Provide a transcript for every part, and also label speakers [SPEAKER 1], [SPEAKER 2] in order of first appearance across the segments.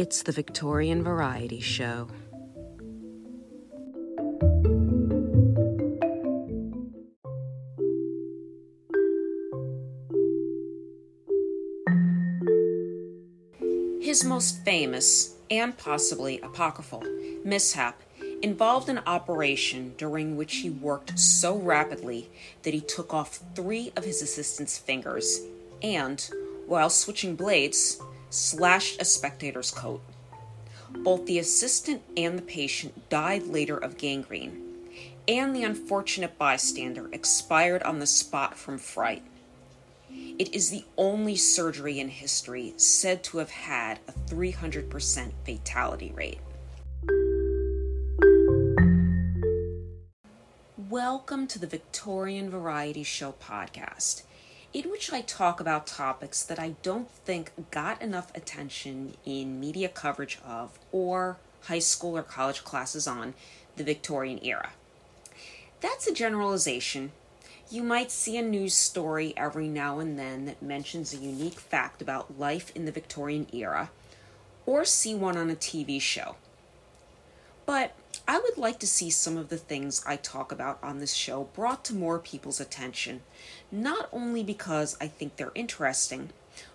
[SPEAKER 1] It's the Victorian Variety Show. His most famous, and possibly apocryphal, mishap involved an operation during which he worked so rapidly that he took off three of his assistant's fingers and, while switching blades, slashed a spectator's coat. Both the assistant and the patient died later of gangrene, and the unfortunate bystander expired on the spot from fright. It is the only surgery in history said to have had a 300% fatality rate. Welcome to the Victorian Variety Show podcast in which I talk about topics that I don't think got enough attention in media coverage of or high school or college classes on the Victorian era. That's a generalization. You might see a news story every now and then that mentions a unique fact about life in the Victorian era, or see one on a TV show. But like to see some of the things I talk about on this show brought to more people's attention, not only because I think they're interesting,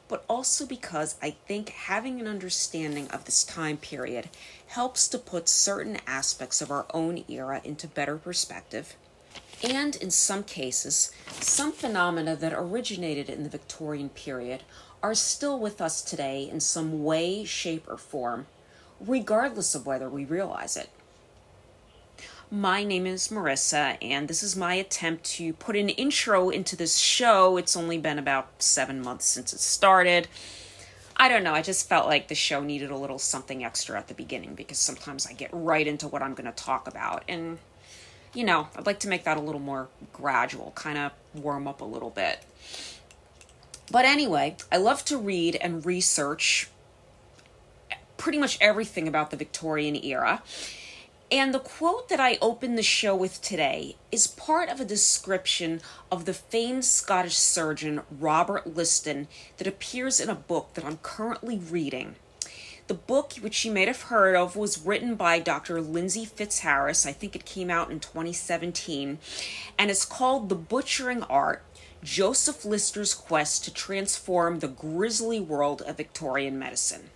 [SPEAKER 1] but also because I think having an understanding of this time period helps to put certain aspects of our own era into better perspective. And in some cases, some phenomena that originated in the Victorian period are still with us today in some way, shape, or form, regardless of whether we realize it. My name is Marissa, and this is my attempt to put an intro into this show. It's only been about seven months since it started. I don't know, I just felt like the show needed a little something extra at the beginning because sometimes I get right into what I'm going to talk about. And, you know, I'd like to make that a little more gradual, kind of warm up a little bit. But anyway, I love to read and research pretty much everything about the Victorian era. And the quote that I opened the show with today is part of a description of the famed Scottish surgeon Robert Liston that appears in a book that I'm currently reading. The book, which you may have heard of, was written by Dr. Lindsey Fitzharris. I think it came out in 2017. And it's called The Butchering Art Joseph Lister's Quest to Transform the Grisly World of Victorian Medicine.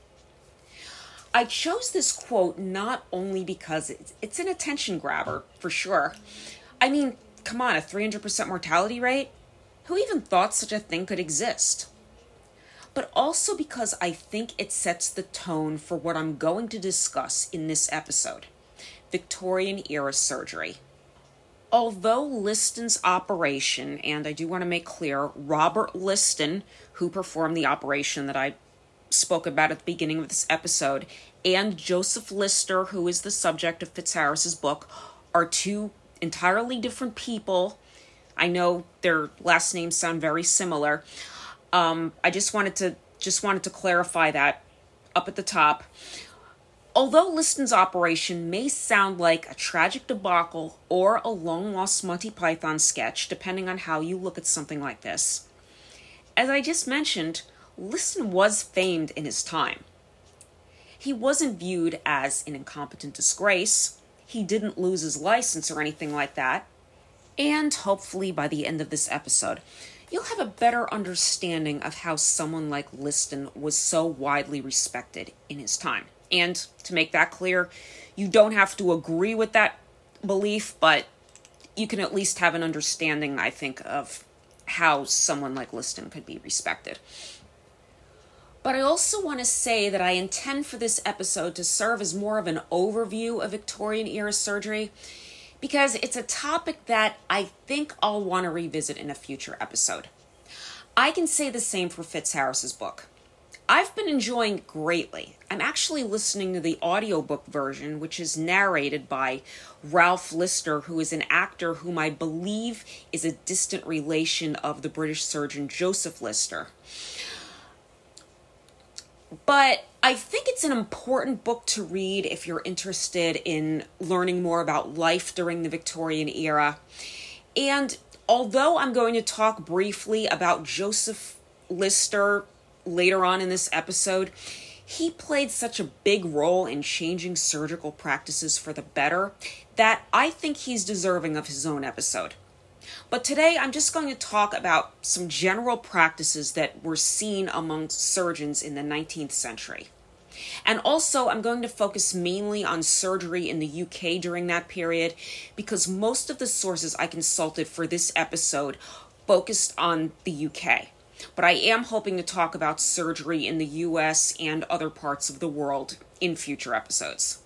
[SPEAKER 1] I chose this quote not only because it's, it's an attention grabber, for sure. I mean, come on, a 300% mortality rate? Who even thought such a thing could exist? But also because I think it sets the tone for what I'm going to discuss in this episode Victorian era surgery. Although Liston's operation, and I do want to make clear, Robert Liston, who performed the operation that I spoke about at the beginning of this episode, and Joseph Lister, who is the subject of Fitzharris's book, are two entirely different people. I know their last names sound very similar. Um, I just wanted to just wanted to clarify that up at the top. Although Liston's operation may sound like a tragic debacle or a long lost Monty Python sketch, depending on how you look at something like this, as I just mentioned, Liston was famed in his time. He wasn't viewed as an incompetent disgrace. He didn't lose his license or anything like that. And hopefully, by the end of this episode, you'll have a better understanding of how someone like Liston was so widely respected in his time. And to make that clear, you don't have to agree with that belief, but you can at least have an understanding, I think, of how someone like Liston could be respected. But I also want to say that I intend for this episode to serve as more of an overview of Victorian era surgery because it's a topic that I think I'll want to revisit in a future episode. I can say the same for Fitzharris's book. I've been enjoying it greatly. I'm actually listening to the audiobook version, which is narrated by Ralph Lister, who is an actor whom I believe is a distant relation of the British surgeon Joseph Lister. But I think it's an important book to read if you're interested in learning more about life during the Victorian era. And although I'm going to talk briefly about Joseph Lister later on in this episode, he played such a big role in changing surgical practices for the better that I think he's deserving of his own episode. But today I'm just going to talk about some general practices that were seen among surgeons in the 19th century. And also, I'm going to focus mainly on surgery in the UK during that period because most of the sources I consulted for this episode focused on the UK but I am hoping to talk about surgery in the US and other parts of the world in future episodes.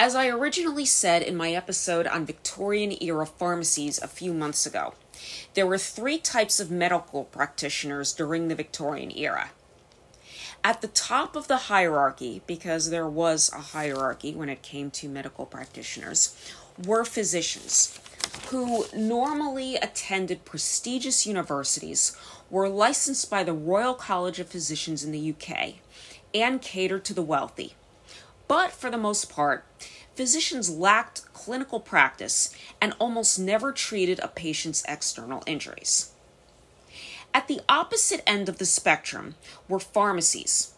[SPEAKER 1] As I originally said in my episode on Victorian era pharmacies a few months ago, there were three types of medical practitioners during the Victorian era. At the top of the hierarchy, because there was a hierarchy when it came to medical practitioners, were physicians, who normally attended prestigious universities, were licensed by the Royal College of Physicians in the UK, and catered to the wealthy. But for the most part, physicians lacked clinical practice and almost never treated a patient's external injuries. At the opposite end of the spectrum were pharmacies,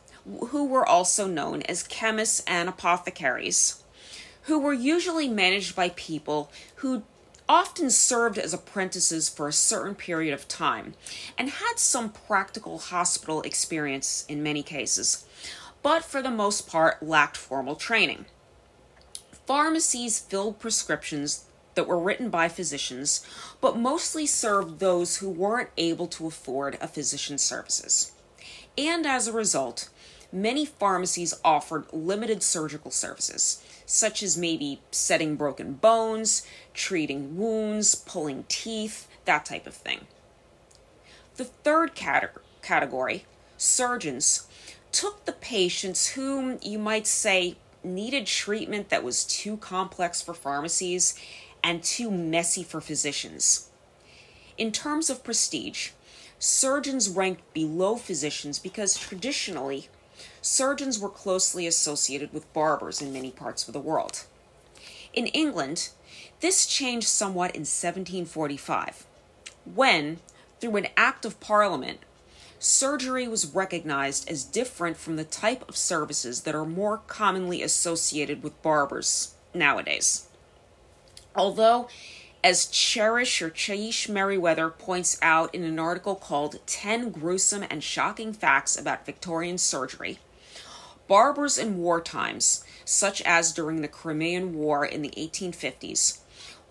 [SPEAKER 1] who were also known as chemists and apothecaries, who were usually managed by people who often served as apprentices for a certain period of time and had some practical hospital experience in many cases, but for the most part lacked formal training. Pharmacies filled prescriptions that were written by physicians, but mostly served those who weren't able to afford a physician's services. And as a result, many pharmacies offered limited surgical services, such as maybe setting broken bones, treating wounds, pulling teeth, that type of thing. The third category, surgeons, took the patients whom you might say needed treatment that was too complex for pharmacies and too messy for physicians. In terms of prestige, surgeons ranked below physicians because traditionally surgeons were closely associated with barbers in many parts of the world. In England, this changed somewhat in 1745, when, through an Act of Parliament, surgery was recognized as different from the type of services that are more commonly associated with barbers nowadays. Although, as Cherish or Cheish Merryweather points out in an article called 10 Gruesome and Shocking Facts About Victorian Surgery, Barbers in war times, such as during the Crimean War in the 1850s,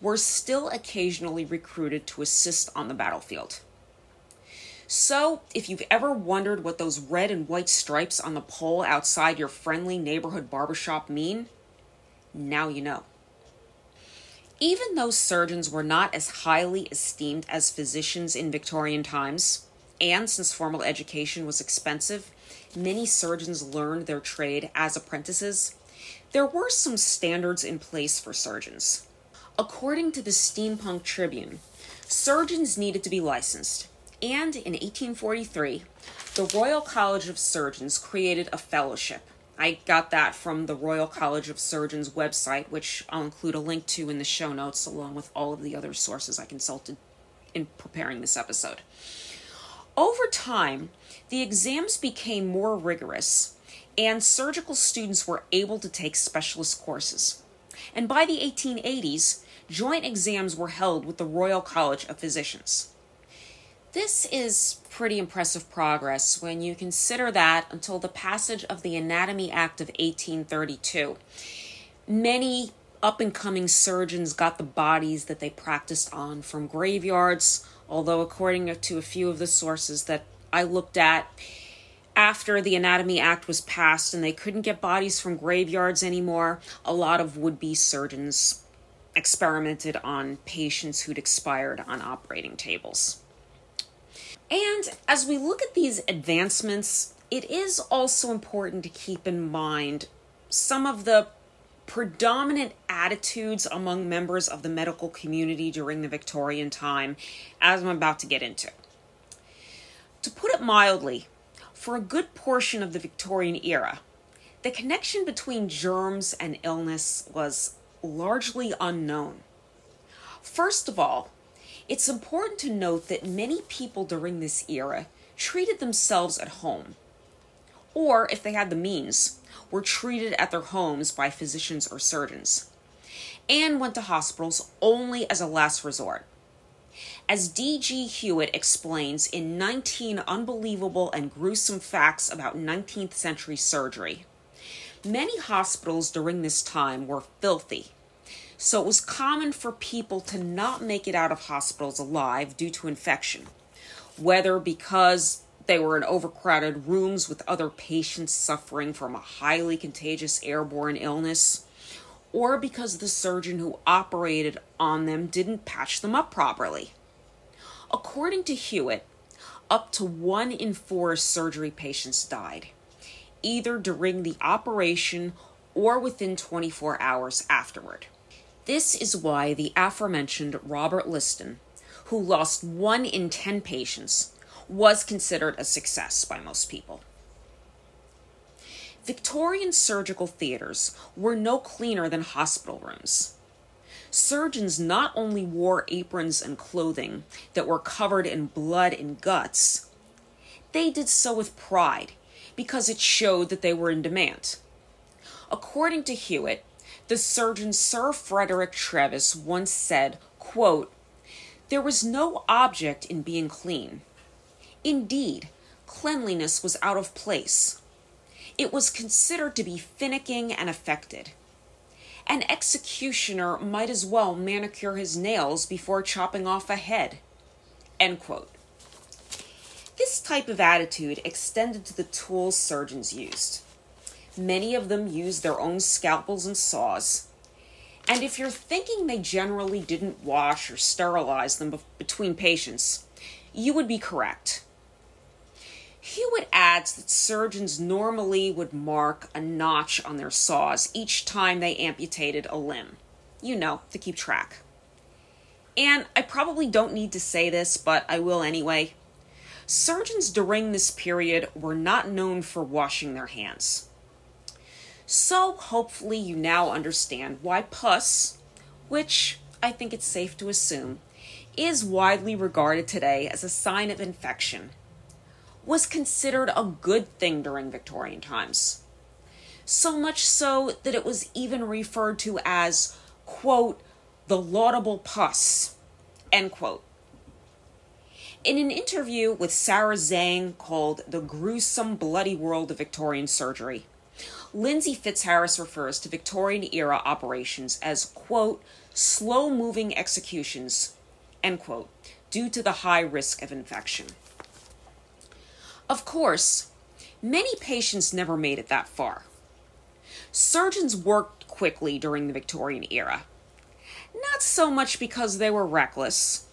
[SPEAKER 1] were still occasionally recruited to assist on the battlefield. So, if you've ever wondered what those red and white stripes on the pole outside your friendly neighborhood barbershop mean, now you know. Even though surgeons were not as highly esteemed as physicians in Victorian times, and since formal education was expensive, many surgeons learned their trade as apprentices, there were some standards in place for surgeons. According to the Steampunk Tribune, surgeons needed to be licensed, and in 1843, the Royal College of Surgeons created a fellowship. I got that from the Royal College of Surgeons website, which I'll include a link to in the show notes, along with all of the other sources I consulted in preparing this episode. Over time, the exams became more rigorous, and surgical students were able to take specialist courses. And by the 1880s, joint exams were held with the Royal College of Physicians. This is pretty impressive progress when you consider that until the passage of the Anatomy Act of 1832, many up and coming surgeons got the bodies that they practiced on from graveyards although, according to a few of the sources that I looked at, after the Anatomy Act was passed and they couldn't get bodies from graveyards anymore, a lot of would be surgeons experimented on patients who'd expired on operating tables. And as we look at these advancements, it is also important to keep in mind some of the predominant attitudes among members of the medical community during the Victorian time, as I'm about to get into. To put it mildly, for a good portion of the Victorian era, the connection between germs and illness was largely unknown. First of all, it's important to note that many people during this era treated themselves at home or if they had the means, were treated at their homes by physicians or surgeons, and went to hospitals only as a last resort. As D.G. Hewitt explains in 19 Unbelievable and Gruesome Facts About 19th Century Surgery, many hospitals during this time were filthy so it was common for people to not make it out of hospitals alive due to infection, whether because they were in overcrowded rooms with other patients suffering from a highly contagious airborne illness, or because the surgeon who operated on them didn't patch them up properly. According to Hewitt, up to one in four surgery patients died, either during the operation or within 24 hours afterward. This is why the aforementioned Robert Liston, who lost one in 10 patients, was considered a success by most people. Victorian surgical theaters were no cleaner than hospital rooms. Surgeons not only wore aprons and clothing that were covered in blood and guts, they did so with pride because it showed that they were in demand. According to Hewitt, the surgeon Sir Frederick Treves once said, quote, There was no object in being clean. Indeed, cleanliness was out of place. It was considered to be finicking and affected. An executioner might as well manicure his nails before chopping off a head. End quote. This type of attitude extended to the tools surgeons used. Many of them used their own scalpels and saws. And if you're thinking they generally didn't wash or sterilize them be- between patients, you would be correct. Hewitt adds that surgeons normally would mark a notch on their saws each time they amputated a limb. You know, to keep track. And I probably don't need to say this, but I will anyway. Surgeons during this period were not known for washing their hands. So hopefully you now understand why pus, which I think it's safe to assume, is widely regarded today as a sign of infection, was considered a good thing during Victorian times. So much so that it was even referred to as, quote, the laudable pus, end quote. In an interview with Sarah Zhang called The Gruesome Bloody World of Victorian Surgery, Lindsey Fitzharris refers to Victorian era operations as, quote, slow moving executions, end quote, due to the high risk of infection. Of course, many patients never made it that far. Surgeons worked quickly during the Victorian era. Not so much because they were reckless,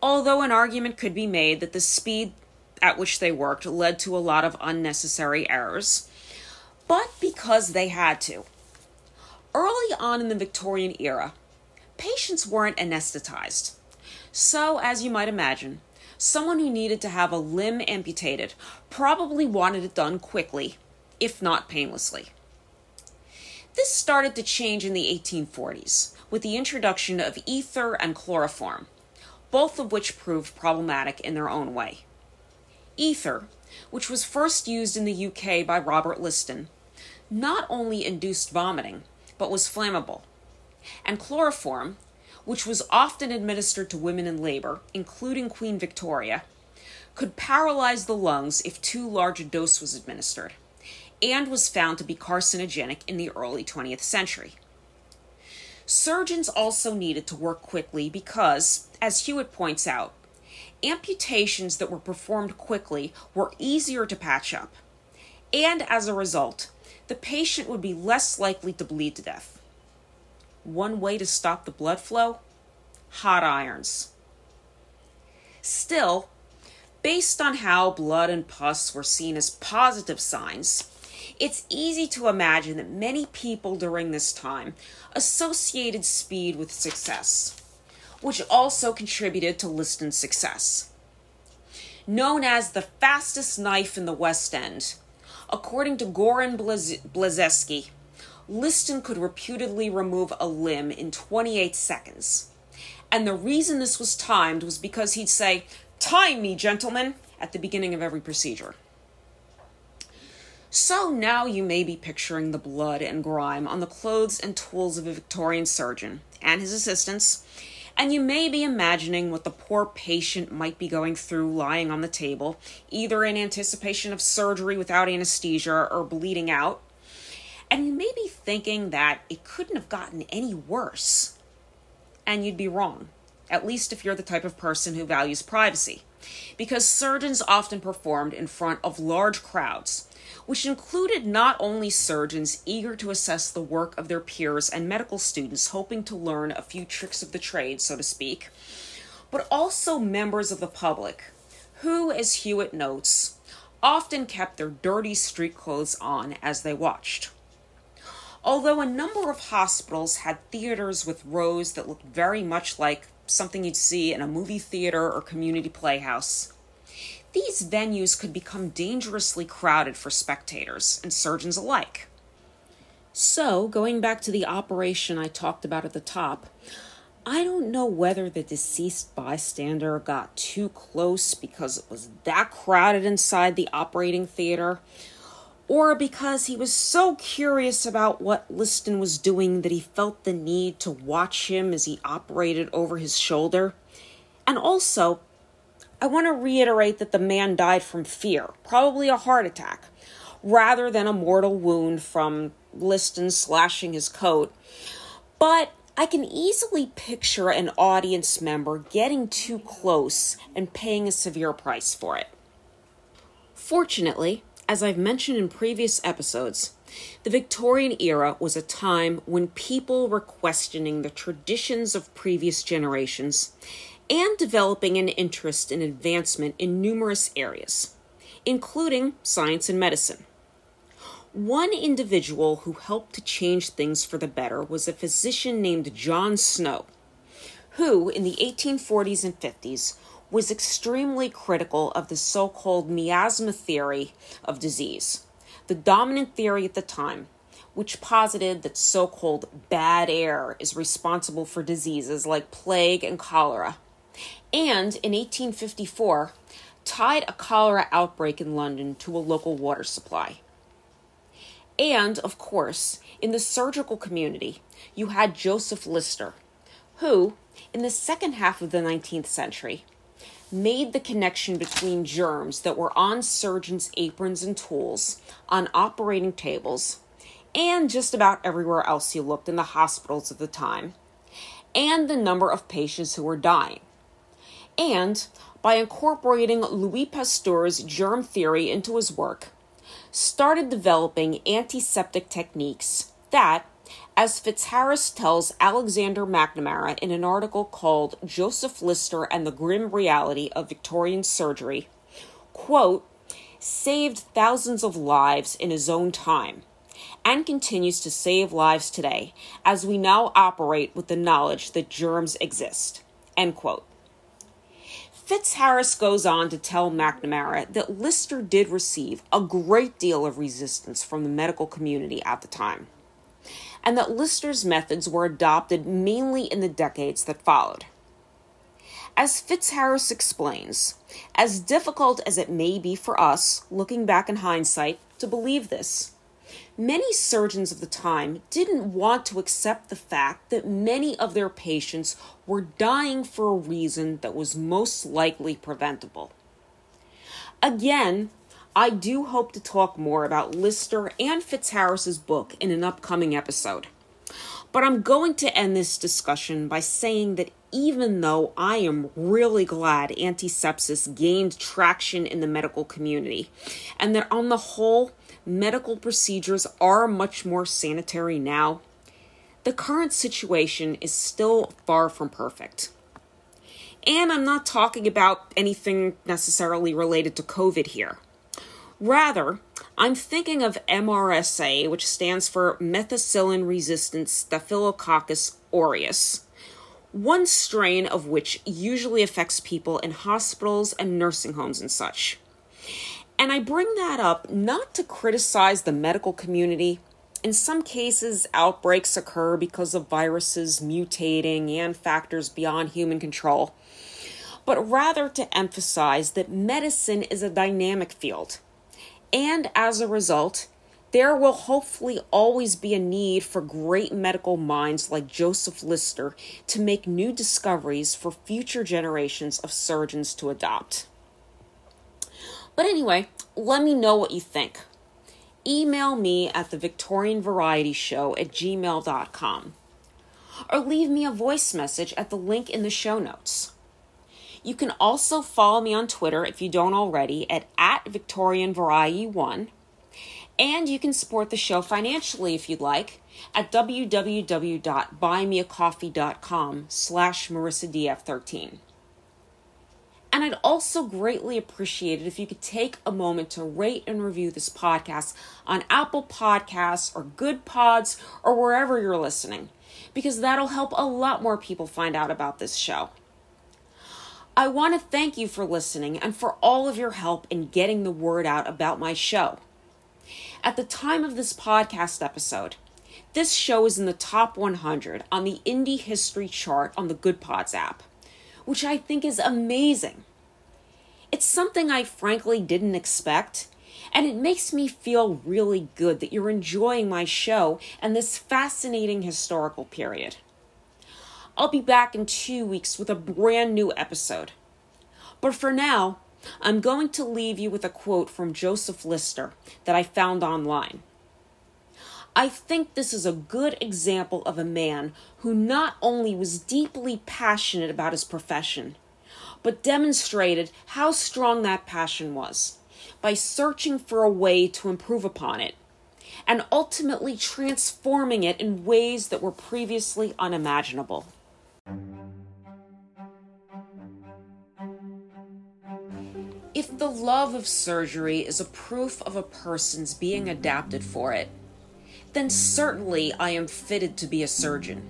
[SPEAKER 1] although an argument could be made that the speed at which they worked led to a lot of unnecessary errors but because they had to. Early on in the Victorian era, patients weren't anesthetized. So, as you might imagine, someone who needed to have a limb amputated probably wanted it done quickly, if not painlessly. This started to change in the 1840s with the introduction of ether and chloroform, both of which proved problematic in their own way. Ether, which was first used in the UK by Robert Liston, not only induced vomiting, but was flammable. And chloroform, which was often administered to women in labor, including Queen Victoria, could paralyze the lungs if too large a dose was administered, and was found to be carcinogenic in the early 20th century. Surgeons also needed to work quickly because, as Hewitt points out, amputations that were performed quickly were easier to patch up, and as a result, the patient would be less likely to bleed to death. One way to stop the blood flow? Hot irons. Still, based on how blood and pus were seen as positive signs, it's easy to imagine that many people during this time associated speed with success, which also contributed to Liston's success. Known as the fastest knife in the West End, According to Goran Blazeski, Liston could reputedly remove a limb in 28 seconds. And the reason this was timed was because he'd say, Time me, gentlemen, at the beginning of every procedure. So now you may be picturing the blood and grime on the clothes and tools of a Victorian surgeon and his assistants, and you may be imagining what the poor patient might be going through lying on the table, either in anticipation of surgery without anesthesia or bleeding out. And you may be thinking that it couldn't have gotten any worse. And you'd be wrong, at least if you're the type of person who values privacy. Because surgeons often performed in front of large crowds, which included not only surgeons eager to assess the work of their peers and medical students hoping to learn a few tricks of the trade, so to speak, but also members of the public, who, as Hewitt notes, often kept their dirty street clothes on as they watched. Although a number of hospitals had theaters with rows that looked very much like something you'd see in a movie theater or community playhouse, these venues could become dangerously crowded for spectators and surgeons alike. So, going back to the operation I talked about at the top, I don't know whether the deceased bystander got too close because it was that crowded inside the operating theater, or because he was so curious about what Liston was doing that he felt the need to watch him as he operated over his shoulder. And also, I want to reiterate that the man died from fear, probably a heart attack, rather than a mortal wound from Liston slashing his coat. But I can easily picture an audience member getting too close and paying a severe price for it. Fortunately, as I've mentioned in previous episodes, the Victorian era was a time when people were questioning the traditions of previous generations and developing an interest in advancement in numerous areas, including science and medicine. One individual who helped to change things for the better was a physician named John Snow, who, in the 1840s and 50s, was extremely critical of the so called miasma theory of disease, the dominant theory at the time, which posited that so called bad air is responsible for diseases like plague and cholera and in 1854 tied a cholera outbreak in London to a local water supply. And, of course, in the surgical community, you had Joseph Lister, who, in the second half of the 19th century, made the connection between germs that were on surgeons' aprons and tools, on operating tables, and just about everywhere else you looked in the hospitals of the time, and the number of patients who were dying. And by incorporating Louis Pasteur's germ theory into his work, started developing antiseptic techniques that, as Fitzharris tells Alexander McNamara in an article called Joseph Lister and the Grim Reality of Victorian Surgery, quote, saved thousands of lives in his own time and continues to save lives today as we now operate with the knowledge that germs exist. End quote. Fitzharris goes on to tell McNamara that Lister did receive a great deal of resistance from the medical community at the time, and that Lister's methods were adopted mainly in the decades that followed. As Fitzharris explains, as difficult as it may be for us, looking back in hindsight, to believe this, Many surgeons of the time didn't want to accept the fact that many of their patients were dying for a reason that was most likely preventable. Again, I do hope to talk more about Lister and Fitzharris's book in an upcoming episode. But I'm going to end this discussion by saying that even though I am really glad antisepsis gained traction in the medical community, and that on the whole, medical procedures are much more sanitary now, the current situation is still far from perfect. And I'm not talking about anything necessarily related to COVID here. Rather, I'm thinking of MRSA, which stands for methicillin resistant Staphylococcus aureus, one strain of which usually affects people in hospitals and nursing homes and such. And I bring that up not to criticize the medical community. In some cases, outbreaks occur because of viruses mutating and factors beyond human control, but rather to emphasize that medicine is a dynamic field And as a result, there will hopefully always be a need for great medical minds like Joseph Lister to make new discoveries for future generations of surgeons to adopt. But anyway, let me know what you think. Email me at the Victorian Variety Show at gmail.com or leave me a voice message at the link in the show notes. You can also follow me on Twitter if you don't already at, at Victorian Variety 1 and you can support the show financially if you'd like at www.buymeacoffee.com slash marissadf13. And I'd also greatly appreciate it if you could take a moment to rate and review this podcast on Apple Podcasts or Goodpods or wherever you're listening, because that'll help a lot more people find out about this show. I want to thank you for listening and for all of your help in getting the word out about my show. At the time of this podcast episode, this show is in the top 100 on the indie history chart on the Goodpods app, which I think is amazing. It's something I frankly didn't expect, and it makes me feel really good that you're enjoying my show and this fascinating historical period. I'll be back in two weeks with a brand new episode. But for now, I'm going to leave you with a quote from Joseph Lister that I found online. I think this is a good example of a man who not only was deeply passionate about his profession, but demonstrated how strong that passion was by searching for a way to improve upon it and ultimately transforming it in ways that were previously unimaginable. If the love of surgery is a proof of a person's being adapted for it, then certainly I am fitted to be a surgeon.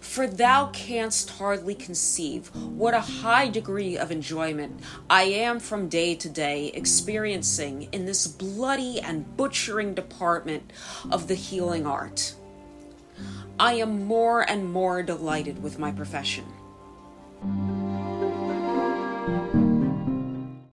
[SPEAKER 1] For thou canst hardly conceive what a high degree of enjoyment I am from day to day experiencing in this bloody and butchering department of the healing art. I am more and more delighted with my profession.